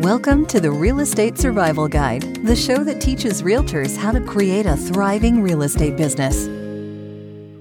Welcome to the Real Estate Survival Guide, the show that teaches realtors how to create a thriving real estate business.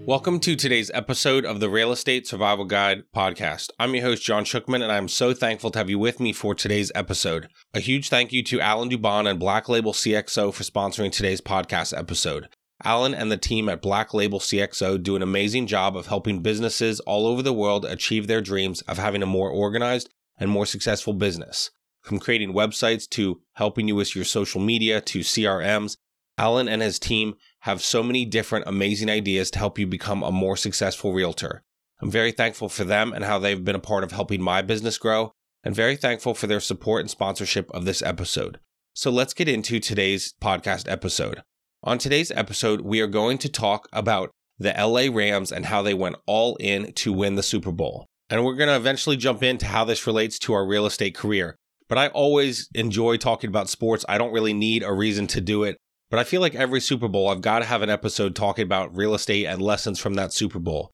Welcome to today's episode of the Real Estate Survival Guide podcast. I'm your host, John Shookman, and I'm so thankful to have you with me for today's episode. A huge thank you to Alan Dubon and Black Label CXO for sponsoring today's podcast episode. Alan and the team at Black Label CXO do an amazing job of helping businesses all over the world achieve their dreams of having a more organized and more successful business. From creating websites to helping you with your social media to CRMs, Alan and his team have so many different amazing ideas to help you become a more successful realtor. I'm very thankful for them and how they've been a part of helping my business grow, and very thankful for their support and sponsorship of this episode. So let's get into today's podcast episode. On today's episode, we are going to talk about the LA Rams and how they went all in to win the Super Bowl. And we're going to eventually jump into how this relates to our real estate career. But I always enjoy talking about sports. I don't really need a reason to do it. But I feel like every Super Bowl, I've got to have an episode talking about real estate and lessons from that Super Bowl.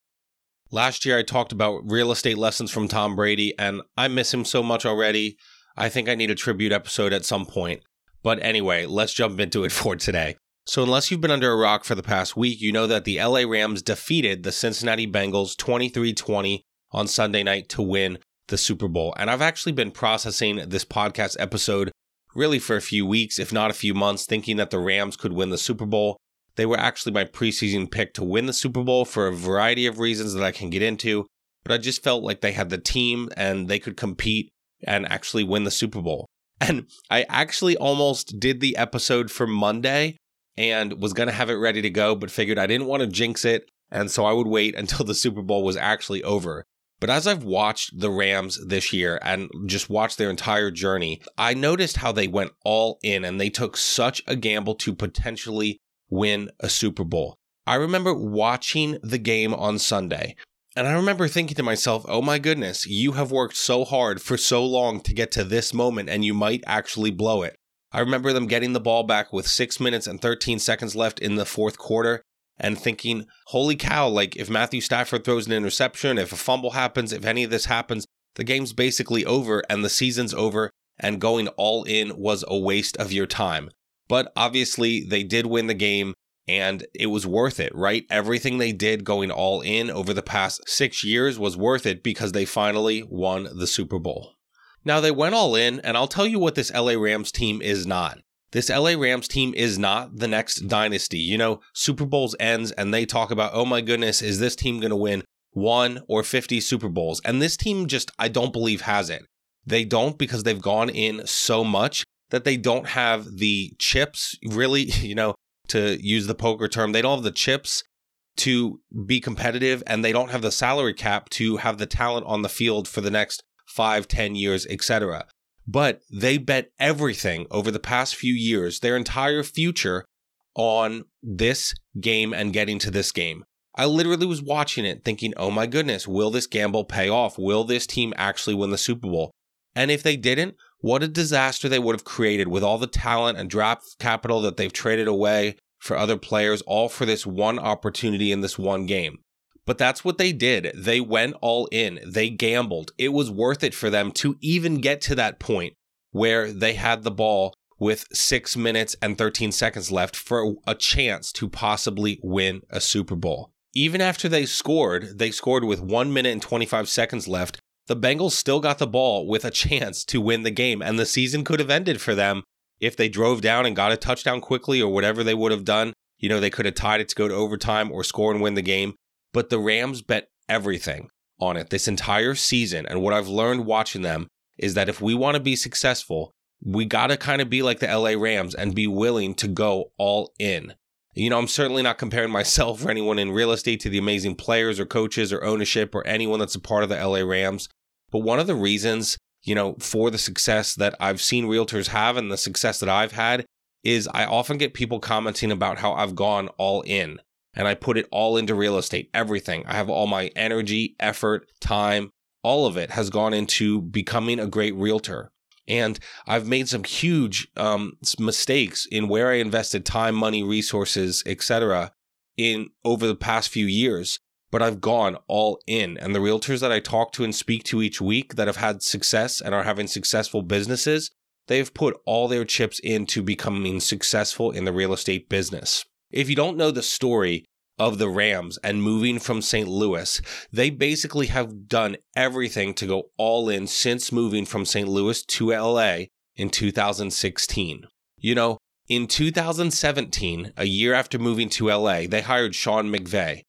Last year, I talked about real estate lessons from Tom Brady, and I miss him so much already. I think I need a tribute episode at some point. But anyway, let's jump into it for today. So, unless you've been under a rock for the past week, you know that the LA Rams defeated the Cincinnati Bengals 23 20 on Sunday night to win the Super Bowl. And I've actually been processing this podcast episode really for a few weeks, if not a few months, thinking that the Rams could win the Super Bowl. They were actually my preseason pick to win the Super Bowl for a variety of reasons that I can get into, but I just felt like they had the team and they could compete and actually win the Super Bowl. And I actually almost did the episode for Monday and was going to have it ready to go, but figured I didn't want to jinx it. And so I would wait until the Super Bowl was actually over. But as I've watched the Rams this year and just watched their entire journey, I noticed how they went all in and they took such a gamble to potentially win a Super Bowl. I remember watching the game on Sunday and I remember thinking to myself, oh my goodness, you have worked so hard for so long to get to this moment and you might actually blow it. I remember them getting the ball back with six minutes and 13 seconds left in the fourth quarter and thinking, holy cow, like if Matthew Stafford throws an interception, if a fumble happens, if any of this happens, the game's basically over and the season's over, and going all in was a waste of your time. But obviously, they did win the game and it was worth it, right? Everything they did going all in over the past six years was worth it because they finally won the Super Bowl. Now, they went all in, and I'll tell you what this LA Rams team is not this LA Rams team is not the next dynasty. You know, Super Bowls ends and they talk about, oh my goodness, is this team going to win one or 50 Super Bowls? And this team just, I don't believe, has it. They don't because they've gone in so much that they don't have the chips, really, you know, to use the poker term, they don't have the chips to be competitive and they don't have the salary cap to have the talent on the field for the next five, ten years, etc but they bet everything over the past few years, their entire future, on this game and getting to this game. I literally was watching it thinking, oh my goodness, will this gamble pay off? Will this team actually win the Super Bowl? And if they didn't, what a disaster they would have created with all the talent and draft capital that they've traded away for other players, all for this one opportunity in this one game. But that's what they did. They went all in. They gambled. It was worth it for them to even get to that point where they had the ball with six minutes and 13 seconds left for a chance to possibly win a Super Bowl. Even after they scored, they scored with one minute and 25 seconds left. The Bengals still got the ball with a chance to win the game, and the season could have ended for them if they drove down and got a touchdown quickly or whatever they would have done. You know, they could have tied it to go to overtime or score and win the game. But the Rams bet everything on it this entire season. And what I've learned watching them is that if we want to be successful, we got to kind of be like the LA Rams and be willing to go all in. You know, I'm certainly not comparing myself or anyone in real estate to the amazing players or coaches or ownership or anyone that's a part of the LA Rams. But one of the reasons, you know, for the success that I've seen realtors have and the success that I've had is I often get people commenting about how I've gone all in and I put it all into real estate, everything. I have all my energy, effort, time, all of it has gone into becoming a great realtor. And I've made some huge um, mistakes in where I invested time, money, resources, etc. in over the past few years. But I've gone all in. And the realtors that I talk to and speak to each week that have had success and are having successful businesses, they've put all their chips into becoming successful in the real estate business. If you don't know the story of the Rams and moving from St. Louis, they basically have done everything to go all in since moving from St. Louis to LA in 2016. You know, in 2017, a year after moving to LA, they hired Sean McVay.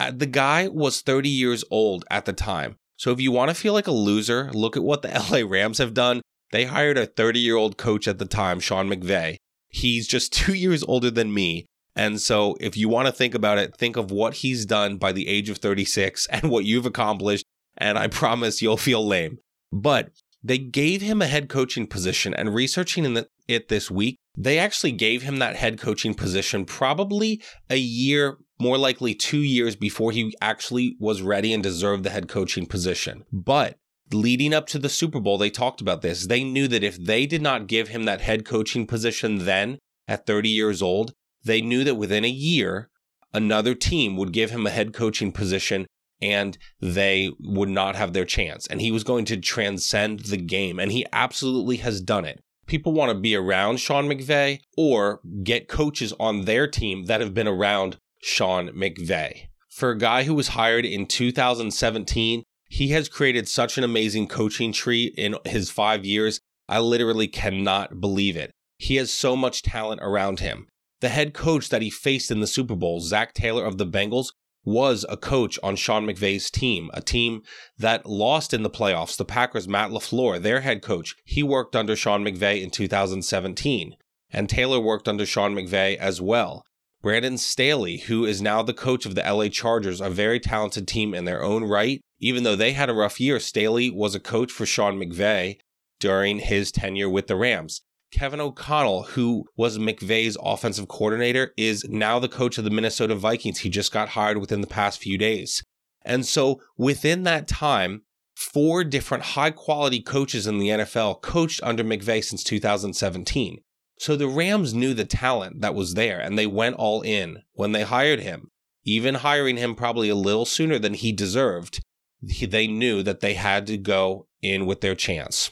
Uh, the guy was 30 years old at the time. So if you want to feel like a loser, look at what the LA Rams have done. They hired a 30 year old coach at the time, Sean McVay. He's just two years older than me. And so if you want to think about it, think of what he's done by the age of 36 and what you've accomplished. And I promise you'll feel lame. But they gave him a head coaching position and researching it this week, they actually gave him that head coaching position probably a year, more likely two years before he actually was ready and deserved the head coaching position. But leading up to the Super Bowl, they talked about this. They knew that if they did not give him that head coaching position then at 30 years old, they knew that within a year, another team would give him a head coaching position and they would not have their chance. And he was going to transcend the game. And he absolutely has done it. People want to be around Sean McVay or get coaches on their team that have been around Sean McVay. For a guy who was hired in 2017, he has created such an amazing coaching tree in his five years. I literally cannot believe it. He has so much talent around him. The head coach that he faced in the Super Bowl, Zac Taylor of the Bengals, was a coach on Sean McVay's team, a team that lost in the playoffs. The Packers, Matt LaFleur, their head coach, he worked under Sean McVay in 2017. And Taylor worked under Sean McVay as well. Brandon Staley, who is now the coach of the LA Chargers, a very talented team in their own right. Even though they had a rough year, Staley was a coach for Sean McVay during his tenure with the Rams. Kevin O'Connell, who was McVay's offensive coordinator, is now the coach of the Minnesota Vikings. He just got hired within the past few days. And so within that time, four different high quality coaches in the NFL coached under McVay since 2017. So the Rams knew the talent that was there and they went all in when they hired him, even hiring him probably a little sooner than he deserved. They knew that they had to go in with their chance.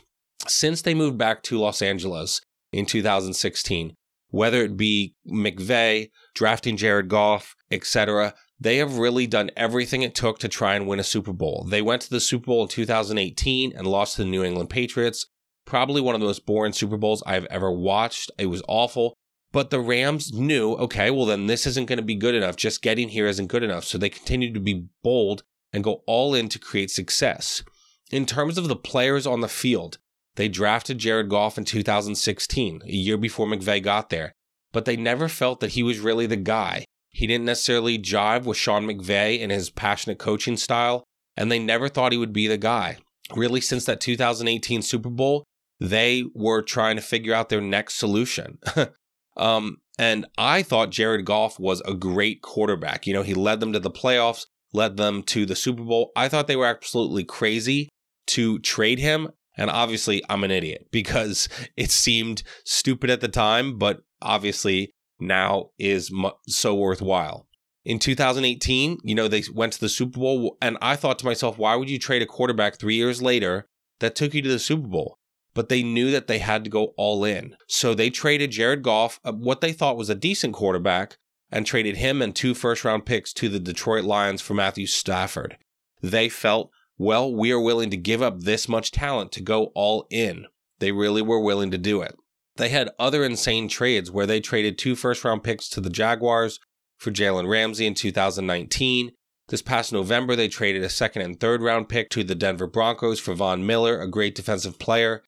Since they moved back to Los Angeles, in 2016, whether it be McVay drafting Jared Goff, etc. They have really done everything it took to try and win a Super Bowl. They went to the Super Bowl in 2018 and lost to the New England Patriots. Probably one of the most boring Super Bowls I've ever watched. It was awful. But the Rams knew, okay, well, then this isn't going to be good enough. Just getting here isn't good enough. So they continued to be bold and go all in to create success. In terms of the players on the field, they drafted Jared Goff in 2016, a year before McVay got there, but they never felt that he was really the guy. He didn't necessarily jive with Sean McVay and his passionate coaching style, and they never thought he would be the guy. Really, since that 2018 Super Bowl, they were trying to figure out their next solution. um, and I thought Jared Goff was a great quarterback. You know, he led them to the playoffs, led them to the Super Bowl. I thought they were absolutely crazy to trade him and obviously, I'm an idiot because it seemed stupid at the time, but obviously now is so worthwhile. In 2018, you know, they went to the Super Bowl, and I thought to myself, why would you trade a quarterback three years later that took you to the Super Bowl? But they knew that they had to go all in. So they traded Jared Goff, uh, what they thought was a decent quarterback, and traded him and two first round picks to the Detroit Lions for Matthew Stafford. They felt well, we are willing to give up this much talent to go all in. They really were willing to do it. They had other insane trades where they traded two first round picks to the Jaguars for Jalen Ramsey in 2019. This past November, they traded a second and third round pick to the Denver Broncos for Von Miller, a great defensive player.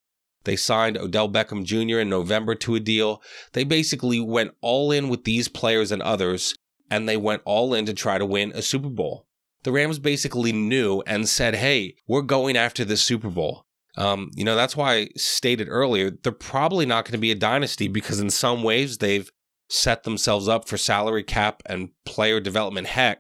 They signed Odell Beckham Jr. in November to a deal. They basically went all in with these players and others, and they went all in to try to win a Super Bowl the Rams basically knew and said, hey, we're going after this Super Bowl. Um, you know, that's why I stated earlier, they're probably not going to be a dynasty because in some ways they've set themselves up for salary cap and player development heck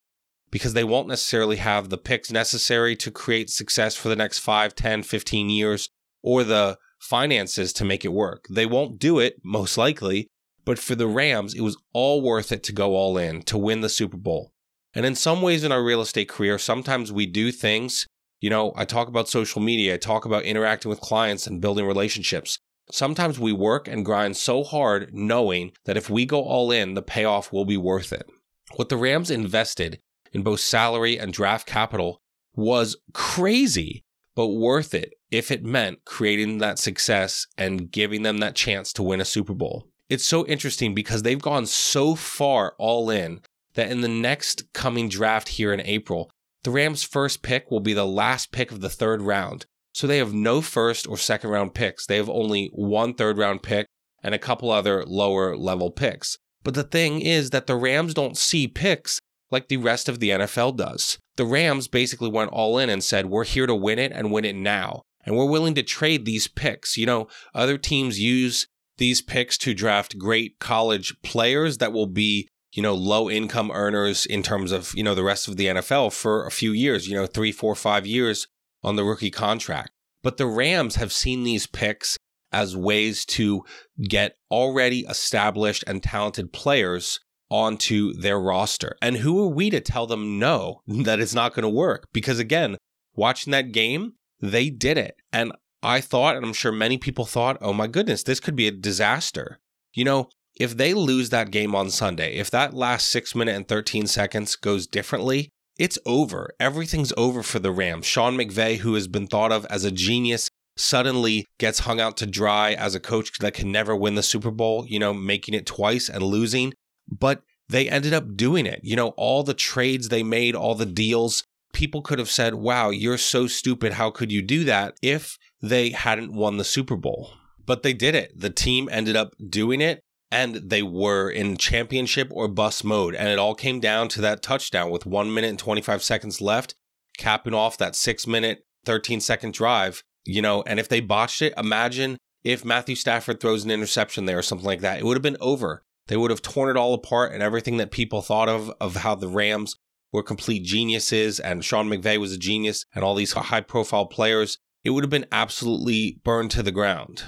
because they won't necessarily have the picks necessary to create success for the next 5, 10, 15 years or the finances to make it work. They won't do it, most likely, but for the Rams, it was all worth it to go all in to win the Super Bowl. And in some ways in our real estate career, sometimes we do things. You know, I talk about social media, I talk about interacting with clients and building relationships. sometimes we work and grind so hard knowing that if we go all in, the payoff will be worth it. What the Rams invested in both salary and draft capital was crazy, but worth it if it meant creating that success and giving them that chance to win a Super Bowl. It's so interesting because they've gone so far all in that in the next coming draft here in April, the Rams' first pick will be the last pick of the third round. So they have no first or second round picks. They have only one third round pick and a couple other lower level picks. But the thing is that the Rams don't see picks like the rest of the NFL does. The Rams basically went all in and said, We're here to win it and win it now. And we're willing to trade these picks. You know, other teams use these picks to draft great college players that will be, you know, low income earners in terms of, you know, the rest of the NFL for a few years, you know, three, four, five years on the rookie contract. But the Rams have seen these picks as ways to get already established and talented players onto their roster. And who are we to tell them no, that it's not going to work? Because again, watching that game, they did it. And I thought, and I'm sure many people thought, oh my goodness, this could be a disaster. You know, if they lose that game on Sunday, if that last six minute and 13 seconds goes differently, it's over. Everything's over for the Rams. Sean McVay, who has been thought of as a genius, suddenly gets hung out to dry as a coach that can never win the Super Bowl, you know, making it twice and losing but they ended up doing it. You know, all the trades they made, all the deals, people could have said, wow, you're so stupid. How could you do that if they hadn't won the Super Bowl? But they did it. The team ended up doing it and they were in championship or bust mode. And it all came down to that touchdown with one minute and 25 seconds left, capping off that six minute, 13 second drive. You know, and if they botched it, imagine if Matthew Stafford throws an interception there or something like that. It would have been over. They would have torn it all apart and everything that people thought of of how the Rams were complete geniuses and Sean McVay was a genius and all these high profile players. It would have been absolutely burned to the ground.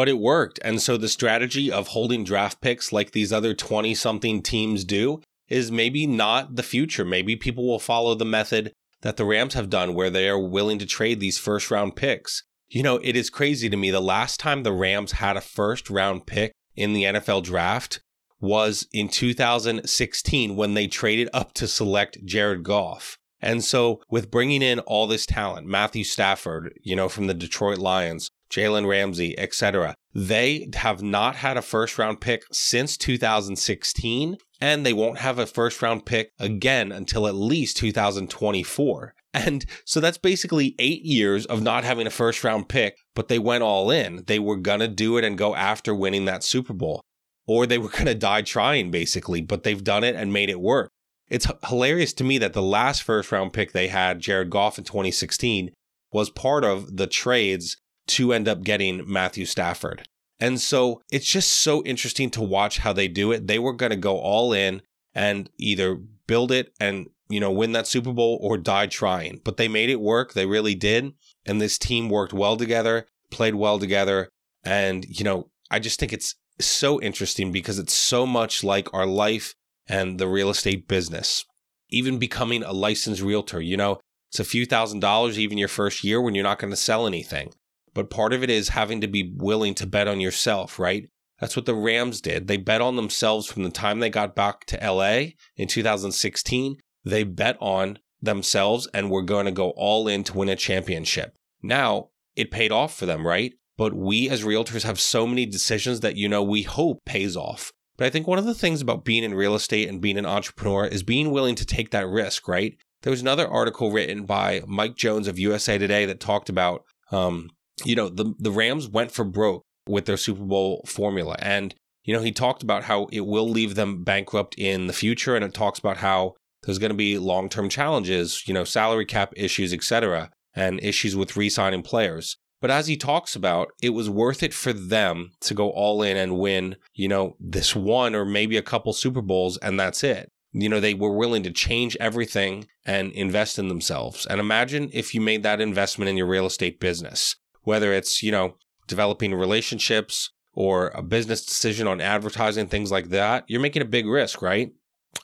But it worked. And so the strategy of holding draft picks like these other 20 something teams do is maybe not the future. Maybe people will follow the method that the Rams have done where they are willing to trade these first round picks. You know, it is crazy to me. The last time the Rams had a first round pick in the NFL draft was in 2016 when they traded up to select Jared Goff. And so, with bringing in all this talent, Matthew Stafford, you know, from the Detroit Lions, Jalen Ramsey, etc., they have not had a first round pick since 2016, and they won't have a first round pick again until at least 2024. And so that's basically eight years of not having a first round pick, but they went all in. They were going to do it and go after winning that Super Bowl or they were going to die trying, basically, but they've done it and made it work. It's hilarious to me that the last first round pick they had, Jared Goff in 2016, was part of the trades to end up getting Matthew Stafford. And so it's just so interesting to watch how they do it. They were going to go all in and either build it and, you know, win that Super Bowl or die trying. But they made it work. They really did. And this team worked well together, played well together. And, you know, I just think it's so interesting because it's so much like our life and the real estate business. Even becoming a licensed realtor, you know, it's a few thousand dollars even your first year when you're not going to sell anything. But part of it is having to be willing to bet on yourself, right? That's what the Rams did. They bet on themselves from the time they got back to LA in 2016. They bet on themselves and were going to go all in to win a championship. Now, it paid off for them, right? But we as realtors have so many decisions that, you know, we hope pays off. But I think one of the things about being in real estate and being an entrepreneur is being willing to take that risk, right? There was another article written by Mike Jones of USA Today that talked about, um, you know, the, the Rams went for broke with their Super Bowl formula. And, you know, he talked about how it will leave them bankrupt in the future. And it talks about how there's going to be long term challenges, you know, salary cap issues, et cetera, and issues with re signing players. But as he talks about, it was worth it for them to go all in and win, you know, this one or maybe a couple Super Bowls, and that's it. You know, they were willing to change everything and invest in themselves. And imagine if you made that investment in your real estate business, whether it's, you know, developing relationships or a business decision on advertising, things like that, you're making a big risk, right?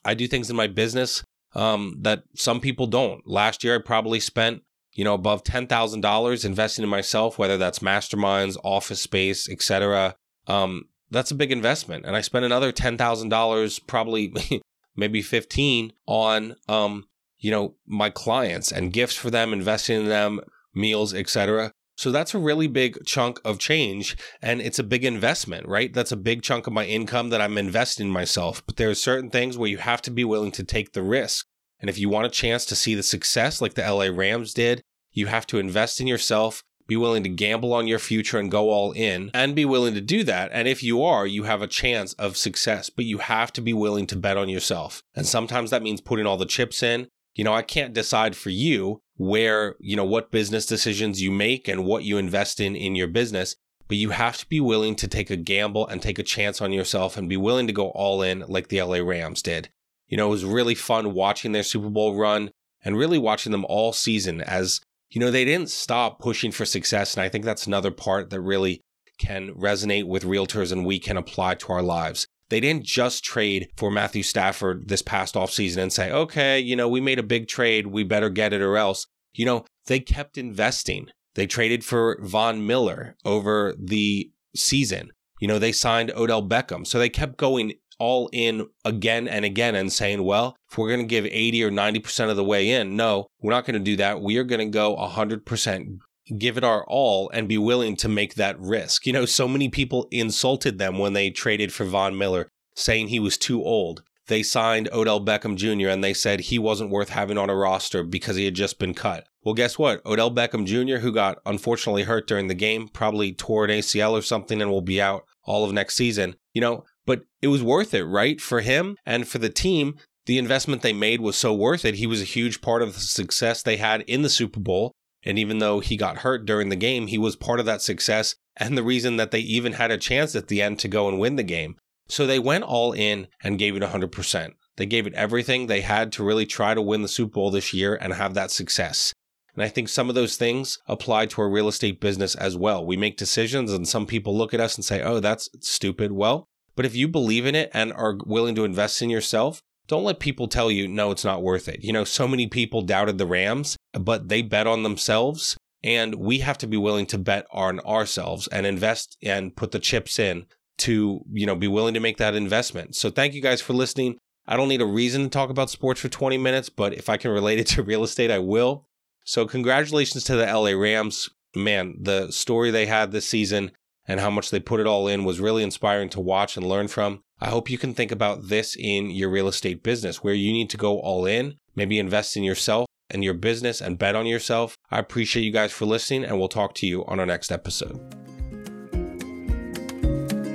I do things in my business um, that some people don't. Last year, I probably spent you know, above $10,000 investing in myself, whether that's masterminds, office space, etc. Um, that's a big investment. And I spent another $10,000, probably maybe 15 on, um, you know, my clients and gifts for them, investing in them, meals, etc. So that's a really big chunk of change and it's a big investment, right? That's a big chunk of my income that I'm investing in myself. But there are certain things where you have to be willing to take the risk. And if you want a chance to see the success like the LA Rams did, you have to invest in yourself, be willing to gamble on your future and go all in, and be willing to do that. And if you are, you have a chance of success, but you have to be willing to bet on yourself. And sometimes that means putting all the chips in. You know, I can't decide for you where, you know, what business decisions you make and what you invest in in your business, but you have to be willing to take a gamble and take a chance on yourself and be willing to go all in like the LA Rams did. You know, it was really fun watching their Super Bowl run and really watching them all season as, you know, they didn't stop pushing for success. And I think that's another part that really can resonate with realtors and we can apply to our lives. They didn't just trade for Matthew Stafford this past offseason and say, okay, you know, we made a big trade. We better get it or else. You know, they kept investing. They traded for Von Miller over the season. You know, they signed Odell Beckham. So they kept going all in again and again and saying, well, if we're going to give 80 or 90% of the way in, no, we're not going to do that. We are going to go 100%, give it our all, and be willing to make that risk. You know, so many people insulted them when they traded for Von Miller, saying he was too old. They signed Odell Beckham Jr. and they said he wasn't worth having on a roster because he had just been cut. Well, guess what? Odell Beckham Jr., who got unfortunately hurt during the game, probably tore an ACL or something and will be out all of next season. You know, but it was worth it, right? For him and for the team, the investment they made was so worth it. He was a huge part of the success they had in the Super Bowl. And even though he got hurt during the game, he was part of that success and the reason that they even had a chance at the end to go and win the game. So they went all in and gave it 100%. They gave it everything they had to really try to win the Super Bowl this year and have that success. And I think some of those things apply to our real estate business as well. We make decisions and some people look at us and say, oh, that's stupid. Well, but if you believe in it and are willing to invest in yourself, don't let people tell you, no, it's not worth it. You know, so many people doubted the Rams, but they bet on themselves. And we have to be willing to bet on ourselves and invest and put the chips in to, you know, be willing to make that investment. So thank you guys for listening. I don't need a reason to talk about sports for 20 minutes, but if I can relate it to real estate, I will. So congratulations to the LA Rams. Man, the story they had this season and how much they put it all in was really inspiring to watch and learn from. I hope you can think about this in your real estate business where you need to go all in, maybe invest in yourself and your business and bet on yourself. I appreciate you guys for listening, and we'll talk to you on our next episode.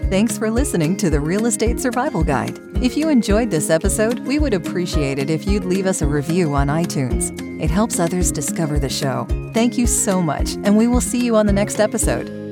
Thanks for listening to the Real Estate Survival Guide. If you enjoyed this episode, we would appreciate it if you'd leave us a review on iTunes. It helps others discover the show. Thank you so much, and we will see you on the next episode.